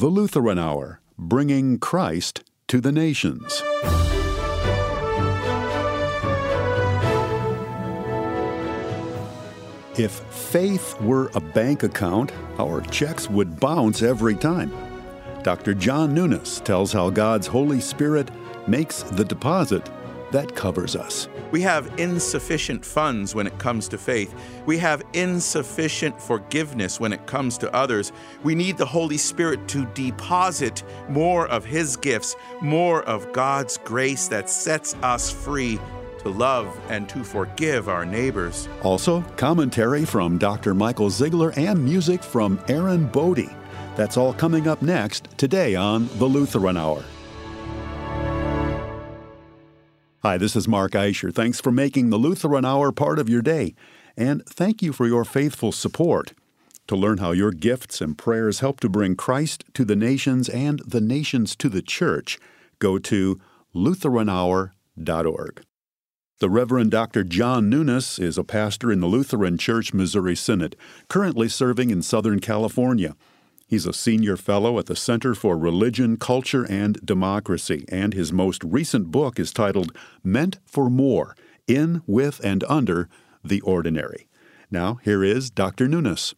The Lutheran Hour, bringing Christ to the nations. If faith were a bank account, our checks would bounce every time. Dr. John Nunes tells how God's Holy Spirit makes the deposit that covers us. We have insufficient funds when it comes to faith. We have insufficient forgiveness when it comes to others. We need the Holy Spirit to deposit more of His gifts, more of God's grace that sets us free to love and to forgive our neighbors. Also, commentary from Dr. Michael Zeigler and music from Erin Bode. That's all coming up next today on The Lutheran Hour. Hi, this is Mark Eischer. Thanks for making the Lutheran Hour part of your day. And thank you for your faithful support. To learn how your gifts and prayers help to bring Christ to the nations and the nations to the church, go to LutheranHour.org. The Reverend Dr. John Nunes is a pastor in the Lutheran Church Missouri Synod, currently serving in Southern California. He's a senior fellow at the Center for Religion, Culture, and Democracy, and his most recent book is titled Meant for More In, With, and Under the Ordinary. Now, here is Dr. Nunes.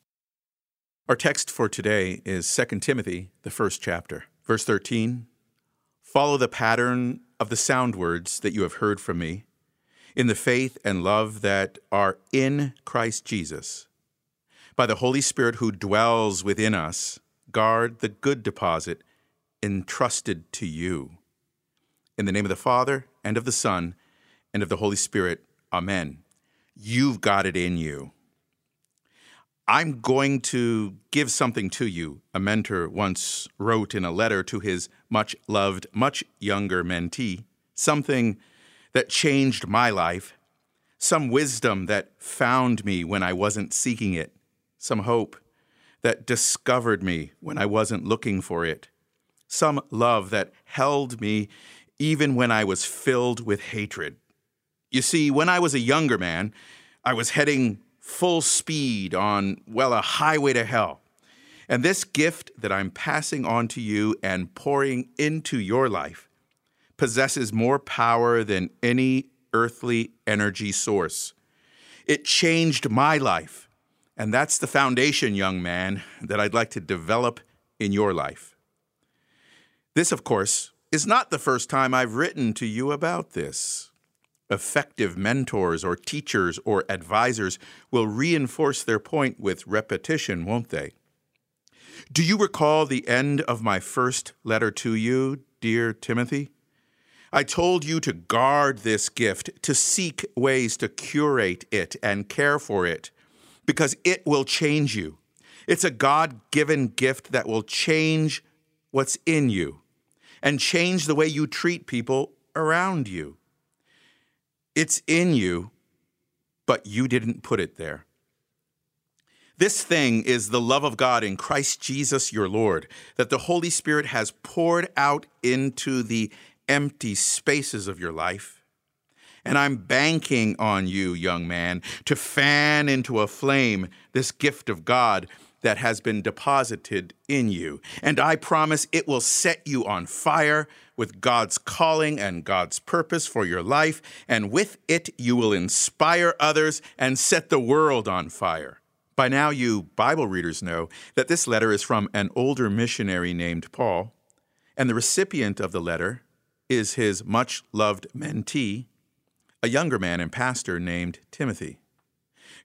Our text for today is 2 Timothy, the first chapter, verse 13. Follow the pattern of the sound words that you have heard from me in the faith and love that are in Christ Jesus. By the Holy Spirit who dwells within us, guard the good deposit entrusted to you. In the name of the Father, and of the Son, and of the Holy Spirit, Amen. You've got it in you. I'm going to give something to you, a mentor once wrote in a letter to his much loved, much younger mentee, something that changed my life, some wisdom that found me when I wasn't seeking it, some hope that discovered me when I wasn't looking for it, some love that held me even when I was filled with hatred. You see, when I was a younger man, I was heading full speed on, well, a highway to hell. And this gift that I'm passing on to you and pouring into your life possesses more power than any earthly energy source. It changed my life and that's the foundation, young man, that I'd like to develop in your life. This, of course, is not the first time I've written to you about this. Effective mentors or teachers or advisors will reinforce their point with repetition, won't they? Do you recall the end of my first letter to you, dear Timothy? I told you to guard this gift, to seek ways to curate it and care for it because it will change you. It's a God given gift that will change what's in you and change the way you treat people around you. It's in you, but you didn't put it there. This thing is the love of God in Christ Jesus your Lord, that the Holy Spirit has poured out into the empty spaces of your life and I'm banking on you, young man, to fan into a flame this gift of God that has been deposited in you. And I promise it will set you on fire with God's calling and God's purpose for your life. And with it, you will inspire others and set the world on fire. By now, you Bible readers know that this letter is from an older missionary named Paul, and the recipient of the letter is his much loved mentee, a younger man and pastor named Timothy.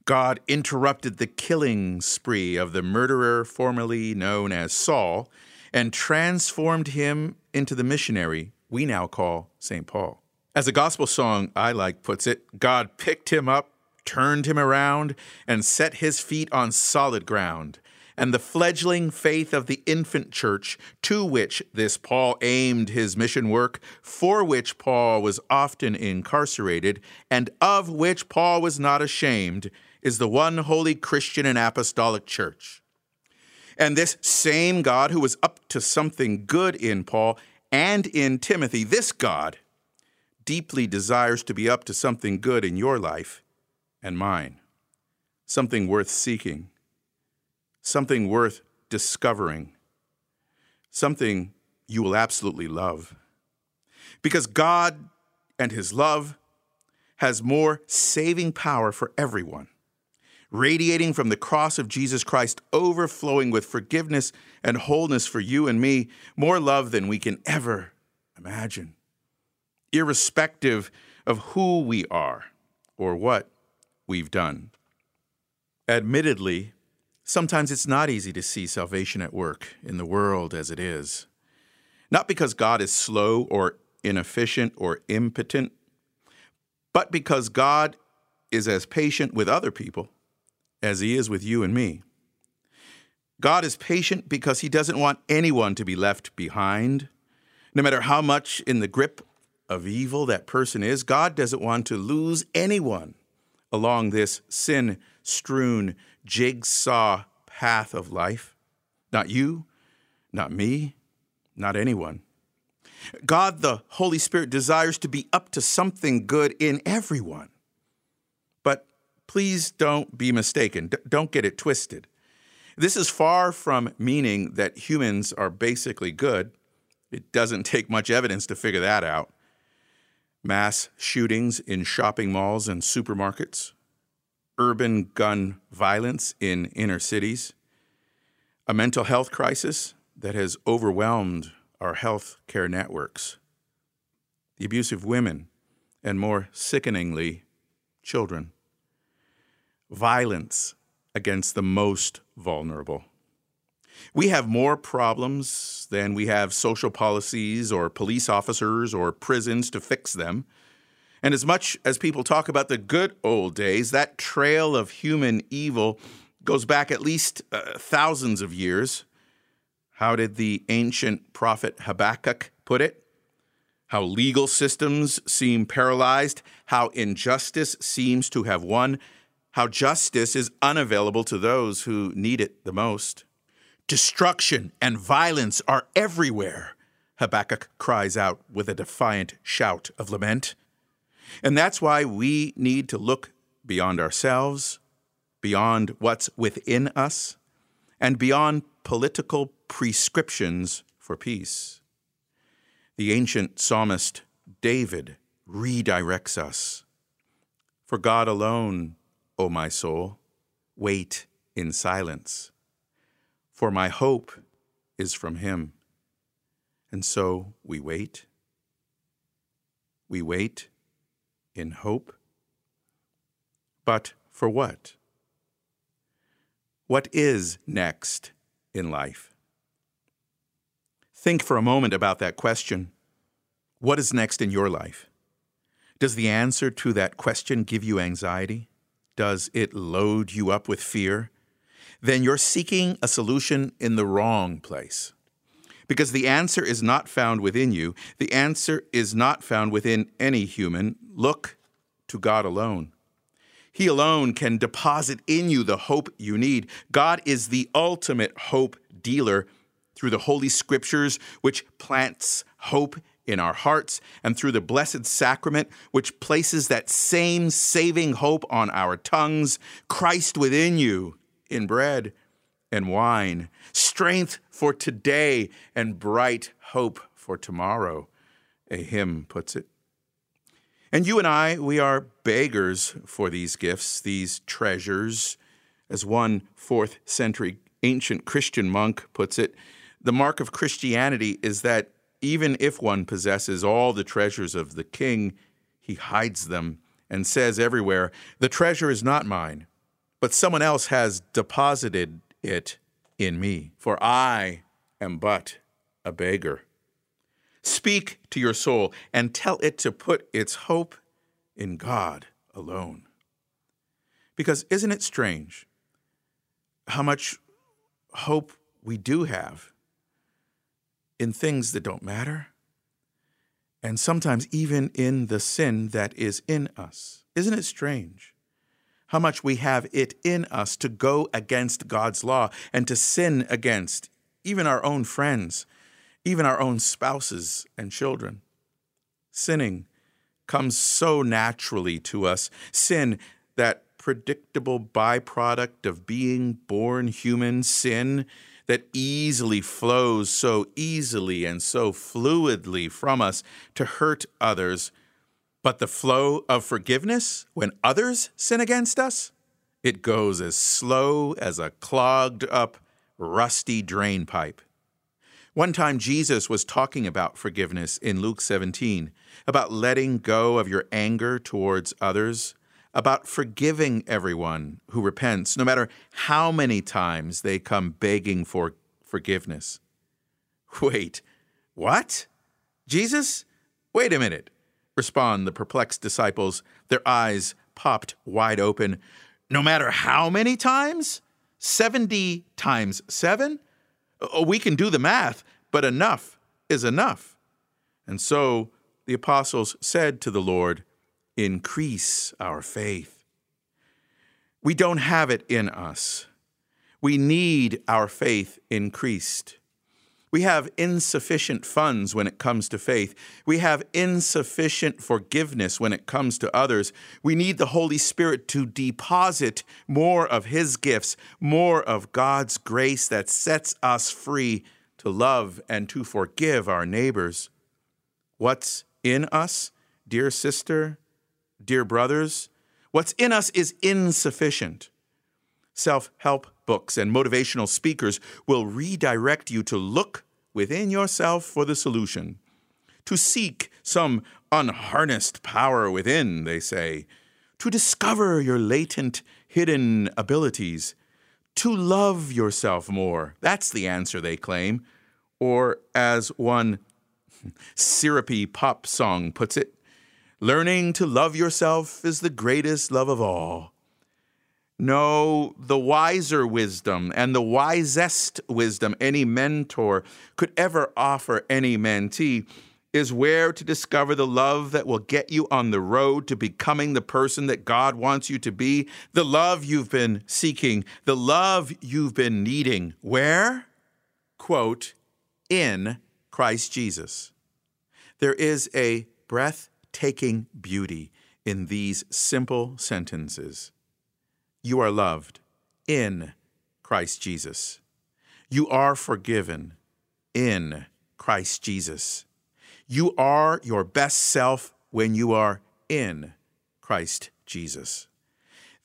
God interrupted the killing spree of the murderer formerly known as Saul and transformed him into the missionary we now call St. Paul. As a gospel song I like puts it, God picked him up, turned him around, and set his feet on solid ground and the fledgling faith of the infant church to which this Paul aimed his mission work, for which Paul was often incarcerated, and of which Paul was not ashamed, is the one holy Christian and apostolic church. And this same God who was up to something good in Paul and in Timothy, this God deeply desires to be up to something good in your life and mine, something worth seeking something worth discovering, something you will absolutely love. Because God and His love has more saving power for everyone, radiating from the cross of Jesus Christ, overflowing with forgiveness and wholeness for you and me, more love than we can ever imagine, irrespective of who we are or what we've done. Admittedly, sometimes it's not easy to see salvation at work in the world as it is. Not because God is slow or inefficient or impotent, but because God is as patient with other people as he is with you and me. God is patient because he doesn't want anyone to be left behind. No matter how much in the grip of evil that person is, God doesn't want to lose anyone along this sin strewn jigsaw path of life. Not you, not me, not anyone. God, the Holy Spirit, desires to be up to something good in everyone. But please don't be mistaken. D- don't get it twisted. This is far from meaning that humans are basically good. It doesn't take much evidence to figure that out. Mass shootings in shopping malls and supermarkets, urban gun violence in inner cities, a mental health crisis that has overwhelmed our health care networks, the abuse of women, and more sickeningly, children, violence against the most vulnerable. We have more problems than we have social policies or police officers or prisons to fix them. And as much as people talk about the good old days, that trail of human evil goes back at least uh, thousands of years. How did the ancient prophet Habakkuk put it? How legal systems seem paralyzed, how injustice seems to have won, how justice is unavailable to those who need it the most. Destruction and violence are everywhere, Habakkuk cries out with a defiant shout of lament. And that's why we need to look beyond ourselves, beyond what's within us, and beyond political prescriptions for peace. The ancient psalmist David redirects us. For God alone, O my soul, wait in silence, for my hope is from Him. And so we wait. We wait in hope. But for what? What is next in life? Think for a moment about that question. What is next in your life? Does the answer to that question give you anxiety? Does it load you up with fear? Then you're seeking a solution in the wrong place. Because the answer is not found within you, the answer is not found within any human. Look to God alone. He alone can deposit in you the hope you need. God is the ultimate hope dealer through the Holy Scriptures, which plants hope in our hearts, and through the Blessed Sacrament, which places that same saving hope on our tongues, Christ within you in bread and wine, strength for today and bright hope for tomorrow, a hymn puts it. And you and I, we are beggars for these gifts, these treasures. As one fourth century ancient Christian monk puts it, the mark of Christianity is that even if one possesses all the treasures of the king, he hides them and says everywhere, The treasure is not mine, but someone else has deposited it in me, for I am but a beggar. Speak to your soul and tell it to put its hope in God alone. Because isn't it strange how much hope we do have in things that don't matter, and sometimes even in the sin that is in us. Isn't it strange how much we have it in us to go against God's law and to sin against even our own friends, even our own spouses and children? Sinning comes so naturally to us. Sin, that predictable byproduct of being born human, sin that easily flows so easily and so fluidly from us to hurt others. But the flow of forgiveness when others sin against us, it goes as slow as a clogged up, rusty drain pipe. One time, Jesus was talking about forgiveness in Luke 17, about letting go of your anger towards others, about forgiving everyone who repents, no matter how many times they come begging for forgiveness. Wait, what? Jesus? Wait a minute, respond the perplexed disciples, their eyes popped wide open. No matter how many times? 70 times 7? Oh, we can do the math, but enough is enough. And so the apostles said to the Lord, Increase our faith. We don't have it in us. We need our faith increased. We have insufficient funds when it comes to faith. We have insufficient forgiveness when it comes to others. We need the Holy Spirit to deposit more of His gifts, more of God's grace that sets us free to love and to forgive our neighbors. What's in us, dear sister, dear brothers? What's in us is insufficient. Self help books and motivational speakers will redirect you to look within yourself for the solution, to seek some unharnessed power within, they say, to discover your latent, hidden abilities, to love yourself more. That's the answer they claim. Or, as one syrupy pop song puts it, learning to love yourself is the greatest love of all. No, the wiser wisdom and the wisest wisdom any mentor could ever offer any mentee is where to discover the love that will get you on the road to becoming the person that God wants you to be, the love you've been seeking, the love you've been needing. Where? Quote, in Christ Jesus. There is a breathtaking beauty in these simple sentences. You are loved in Christ Jesus. You are forgiven in Christ Jesus. You are your best self when you are in Christ Jesus.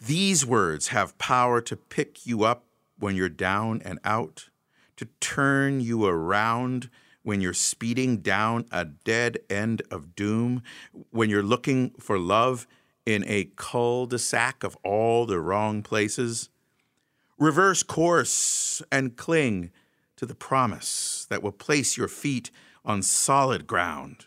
These words have power to pick you up when you're down and out, to turn you around when you're speeding down a dead end of doom, when you're looking for love in a cul de sac of all the wrong places. Reverse course and cling to the promise that will place your feet on solid ground.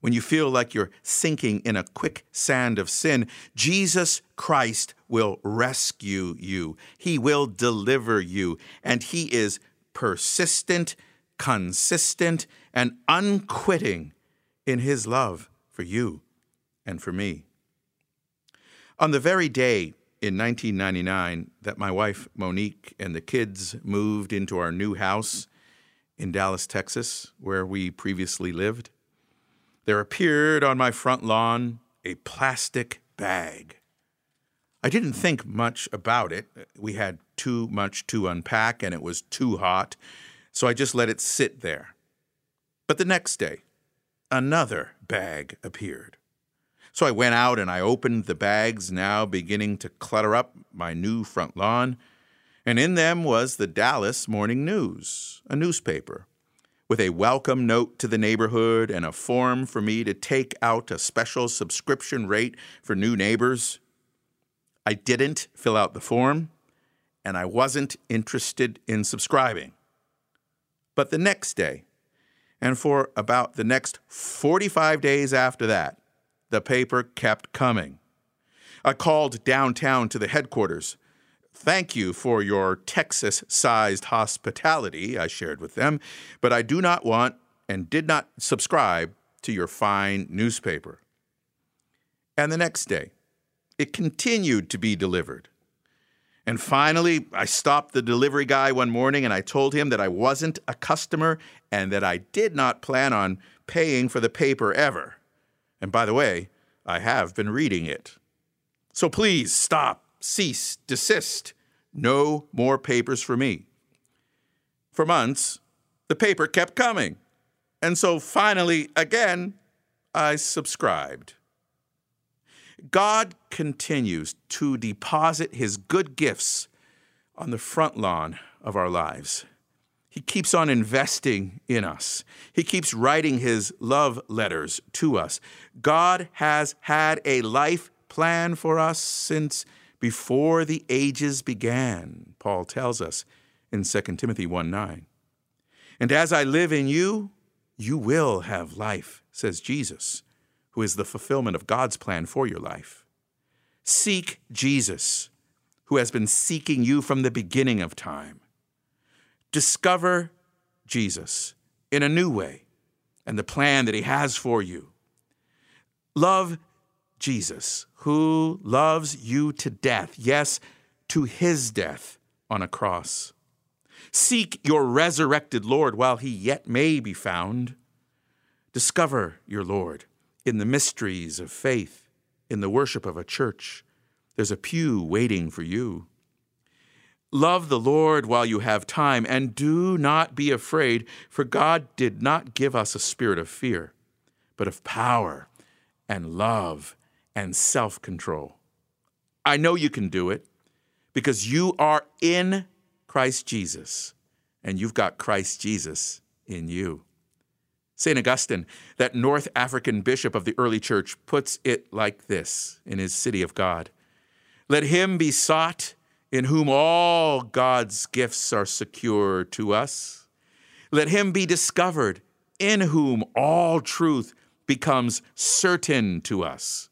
When you feel like you're sinking in a quicksand of sin, Jesus Christ will rescue you. He will deliver you, and He is persistent, consistent, and unquitting in His love for you and for me. On the very day in 1999 that my wife Monique and the kids moved into our new house in Dallas, Texas, where we previously lived, there appeared on my front lawn a plastic bag. I didn't think much about it. We had too much to unpack and it was too hot, so I just let it sit there. But the next day, another bag appeared. So I went out and I opened the bags, now beginning to clutter up my new front lawn. And in them was the Dallas Morning News, a newspaper, with a welcome note to the neighborhood and a form for me to take out a special subscription rate for new neighbors. I didn't fill out the form, and I wasn't interested in subscribing. But the next day, and for about the next 45 days after that, the paper kept coming. I called downtown to the headquarters. Thank you for your Texas sized hospitality, I shared with them, but I do not want and did not subscribe to your fine newspaper. And the next day, it continued to be delivered. And finally, I stopped the delivery guy one morning and I told him that I wasn't a customer and that I did not plan on paying for the paper ever. And by the way, I have been reading it. So please stop, cease, desist. No more papers for me. For months, the paper kept coming. And so finally, again, I subscribed. God continues to deposit his good gifts on the front lawn of our lives. He keeps on investing in us. He keeps writing his love letters to us. God has had a life plan for us since before the ages began, Paul tells us in 2 Timothy 1 9. And as I live in you, you will have life, says Jesus, who is the fulfillment of God's plan for your life. Seek Jesus, who has been seeking you from the beginning of time. Discover Jesus in a new way and the plan that he has for you. Love Jesus, who loves you to death, yes, to his death on a cross. Seek your resurrected Lord while he yet may be found. Discover your Lord in the mysteries of faith, in the worship of a church. There's a pew waiting for you. Love the Lord while you have time, and do not be afraid, for God did not give us a spirit of fear, but of power and love and self control. I know you can do it because you are in Christ Jesus, and you've got Christ Jesus in you. St. Augustine, that North African bishop of the early church, puts it like this in his City of God Let him be sought in whom all God's gifts are secure to us. Let him be discovered in whom all truth becomes certain to us.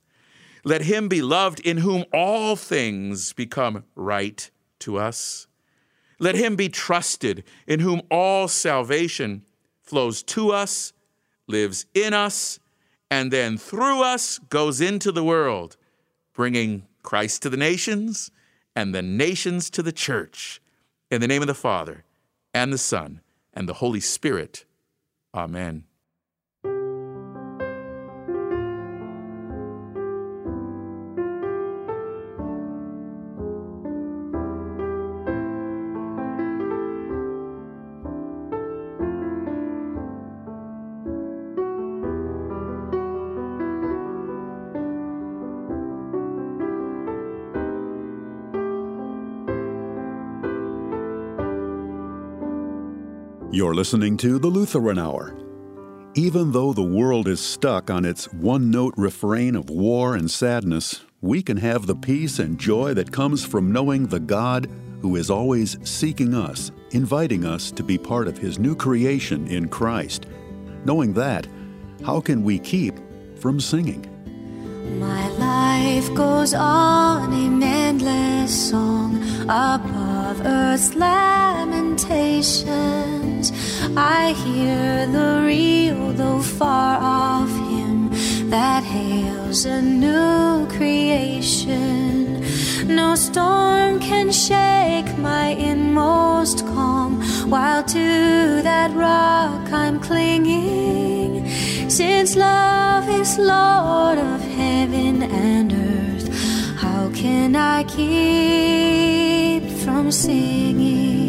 Let him be loved in whom all things become right to us. Let him be trusted in whom all salvation flows to us, lives in us, and then through us goes into the world, bringing Christ to the nations and the nations to the church. In the name of the Father, and the Son, and the Holy Spirit. Amen. You're listening to the Lutheran Hour. Even though the world is stuck on its one note refrain of war and sadness, we can have the peace and joy that comes from knowing the God who is always seeking us, inviting us to be part of His new creation in Christ. Knowing that, how can we keep from singing? My life goes on in endless song above earth's lamentations. I hear the real, though far off hymn that hails a new creation. No storm can shake my inmost calm, while to that rock I'm clinging. Since love is Lord of heaven and earth, how can I keep from singing?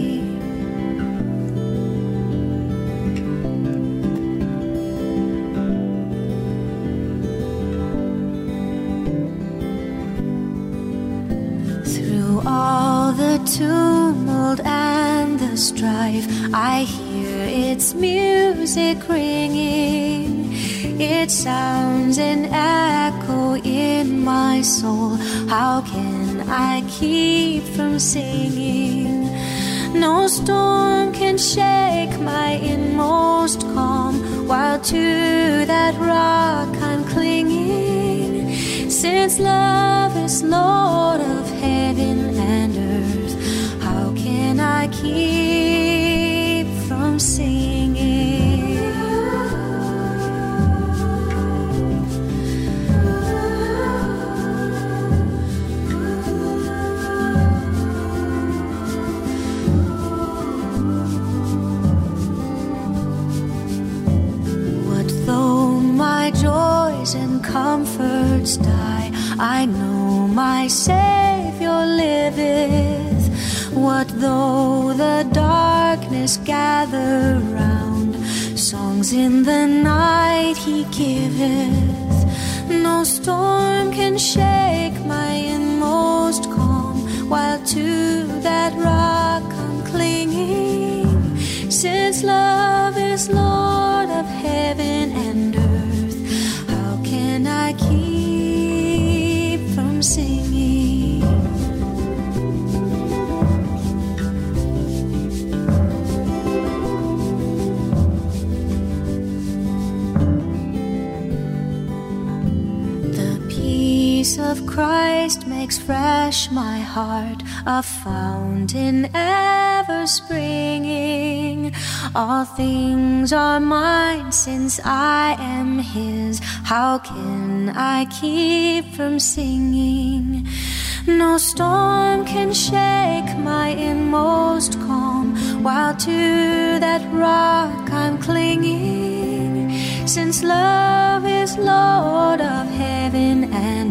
I hear its music ringing. It sounds an echo in my soul. How can I keep from singing? No storm can shake my inmost calm, while to that rock I'm clinging. Since love is Lord of heaven and earth, how can I keep comforts die? I know my Savior liveth. What though the darkness gather round. Songs in the night he giveth. No storm can shake my inmost calm, while to that rock I'm clinging. Since love is Lord of heaven Christ makes fresh my heart, a fountain ever springing. All things are mine since I am His. How can I keep from singing? No storm can shake my inmost calm, while to that rock I'm clinging. Since love is Lord of heaven and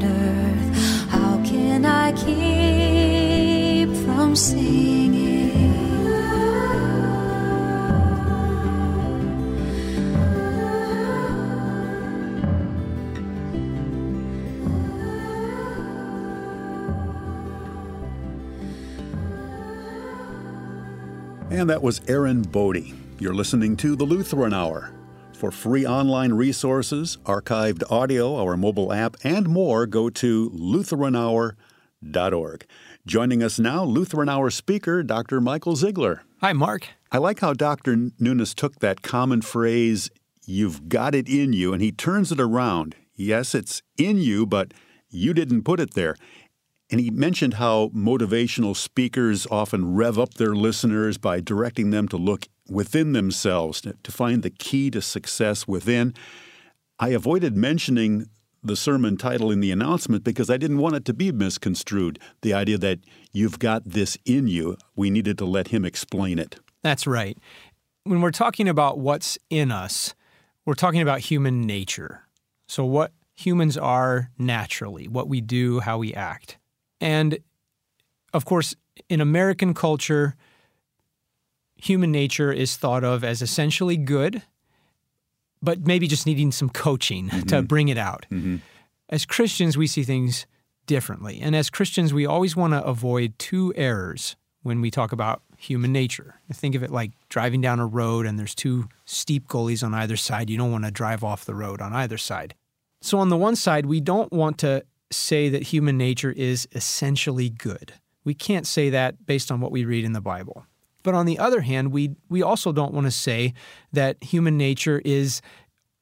I keep from singing? And that was Erin Bode. You're listening to the Lutheran Hour. For free online resources, archived audio, our mobile app, and more, go to LutheranHour.org. Joining us now, Lutheran Hour speaker, Dr. Michael Zeigler. Hi, Mark. I like how Dr. Nunes took that common phrase, you've got it in you, and he turns it around. Yes, it's in you, but you didn't put it there. And he mentioned how motivational speakers often rev up their listeners by directing them to look within themselves, to to find the key to success within. I avoided mentioning the sermon title in the announcement because I didn't want it to be misconstrued. The idea that you've got this in you, we needed to let him explain it. That's right. When we're talking about what's in us, we're talking about human nature. So, what humans are naturally, what we do, how we act. And of course, in American culture, human nature is thought of as essentially good, but maybe just needing some coaching to mm-hmm. bring it out. Mm-hmm. As Christians, we see things differently. And as Christians, we always want to avoid two errors when we talk about human nature. Think of it like driving down a road and there's two steep gullies on either side. You don't want to drive off the road on either side. So, on the one side, we don't want to say that human nature is essentially good. We can't say that based on what we read in the Bible. But on the other hand, we, we also don't want to say that human nature is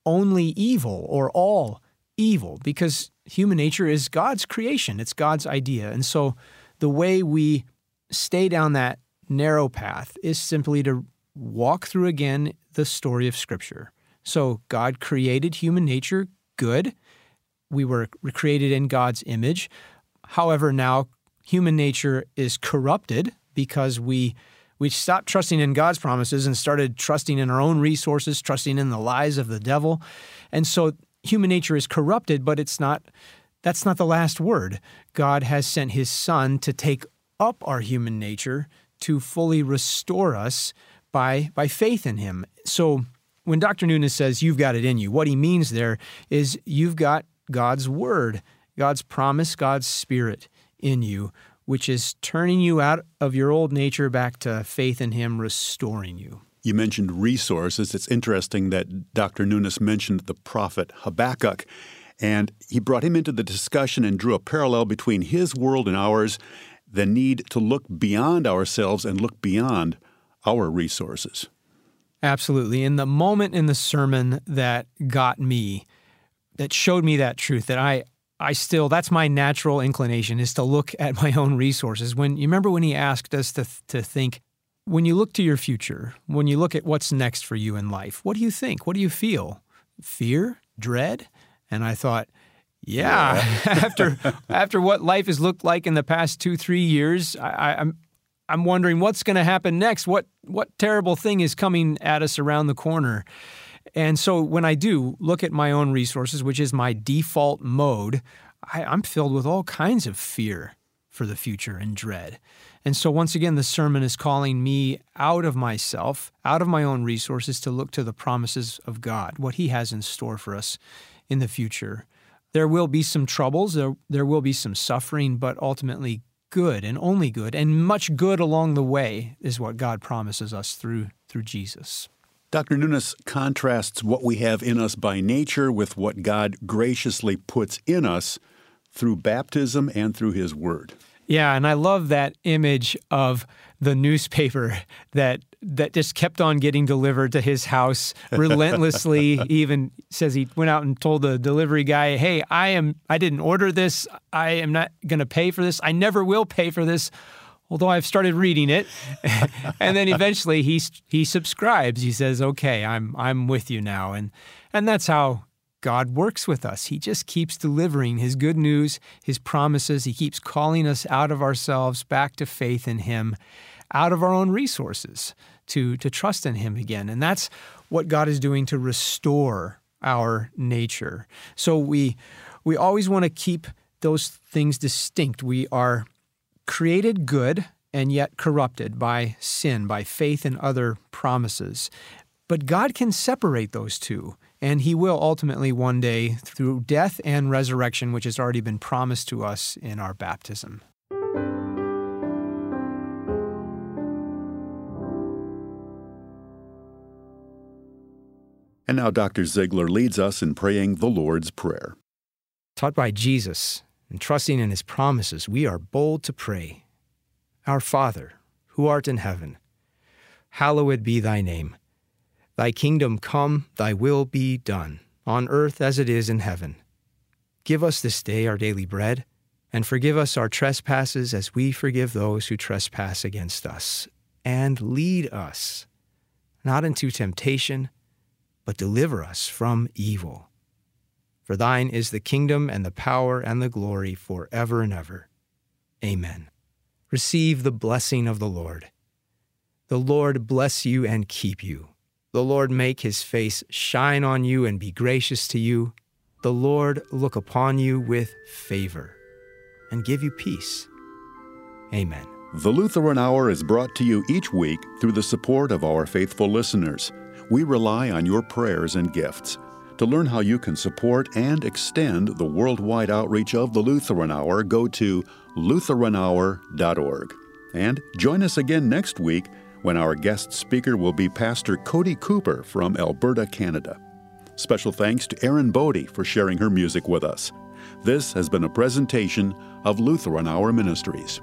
only evil or all evil because human nature is God's creation, it's God's idea. And so the way we stay down that narrow path is simply to walk through again the story of Scripture. So God created human nature good. We were created in God's image. However, now human nature is corrupted because we we stopped trusting in God's promises and started trusting in our own resources, trusting in the lies of the devil. And so human nature is corrupted, but it's not that's not the last word. God has sent his son to take up our human nature to fully restore us by by faith in him. So when Dr. Nunes says you've got it in you, what he means there is you've got God's word, God's promise, God's spirit in you, which is turning you out of your old nature back to faith in him, restoring you. You mentioned resources. It's interesting that Dr. Nunes mentioned the prophet Habakkuk, and he brought him into the discussion and drew a parallel between his world and ours, the need to look beyond ourselves and look beyond our resources. Absolutely. And the moment in the sermon that got me, that showed me that truth, that I, I still, that's my natural inclination is to look at my own resources. When you remember when he asked us to, to think, when you look to your future, when you look at what's next for you in life, what do you think? What do you feel? Fear? Dread? And I thought, yeah, after after what life has looked like in the past two three years, I, I, I'm I'm wondering what's going to happen next. What what terrible thing is coming at us around the corner? And so when I do look at my own resources, which is my default mode, I, I'm filled with all kinds of fear. for the future and dread. And so, once again, the sermon is calling me out of myself, out of my own resources, to look to the promises of God, what He has in store for us in the future. There will be some troubles, there, there will be some suffering, but ultimately good and only good, and much good along the way is what God promises us through, through Jesus. Dr. Nunes contrasts what we have in us by nature with what God graciously puts in us through baptism and through His Word. Yeah, and I love that image of the newspaper that that just kept on getting delivered to his house relentlessly. he even says he went out and told the delivery guy, "Hey, I am I didn't order this. I am not going to pay for this. I never will pay for this." Although I've started reading it, and then eventually he he subscribes. He says, "Okay, I'm I'm with you now," and and that's how God works with us. He just keeps delivering His good news, His promises. He keeps calling us out of ourselves back to faith in Him, out of our own resources to, to trust in Him again. And that's what God is doing to restore our nature. So we, we always want to keep those things distinct. We are created good and yet corrupted by sin, by faith in other promises. But God can separate those two. And he will ultimately one day through death and resurrection, which has already been promised to us in our baptism. And now Dr. Zeigler leads us in praying the Lord's Prayer. Taught by Jesus and trusting in his promises, we are bold to pray Our Father, who art in heaven, hallowed be thy name. Thy kingdom come, thy will be done, on earth as it is in heaven. Give us this day our daily bread, and forgive us our trespasses as we forgive those who trespass against us. And lead us not into temptation, but deliver us from evil. For thine is the kingdom and the power and the glory for ever and ever. Amen. Receive the blessing of the Lord. The Lord bless you and keep you. The Lord make his face shine on you and be gracious to you. The Lord look upon you with favor and give you peace. Amen. The Lutheran Hour is brought to you each week through the support of our faithful listeners. We rely on your prayers and gifts. To learn how you can support and extend the worldwide outreach of the Lutheran Hour, go to lutheranhour.org. And join us again next week when our guest speaker will be Pastor Cody Cooper from Alberta, Canada. Special thanks to Erin Bode for sharing her music with us. This has been a presentation of Lutheran Hour Ministries.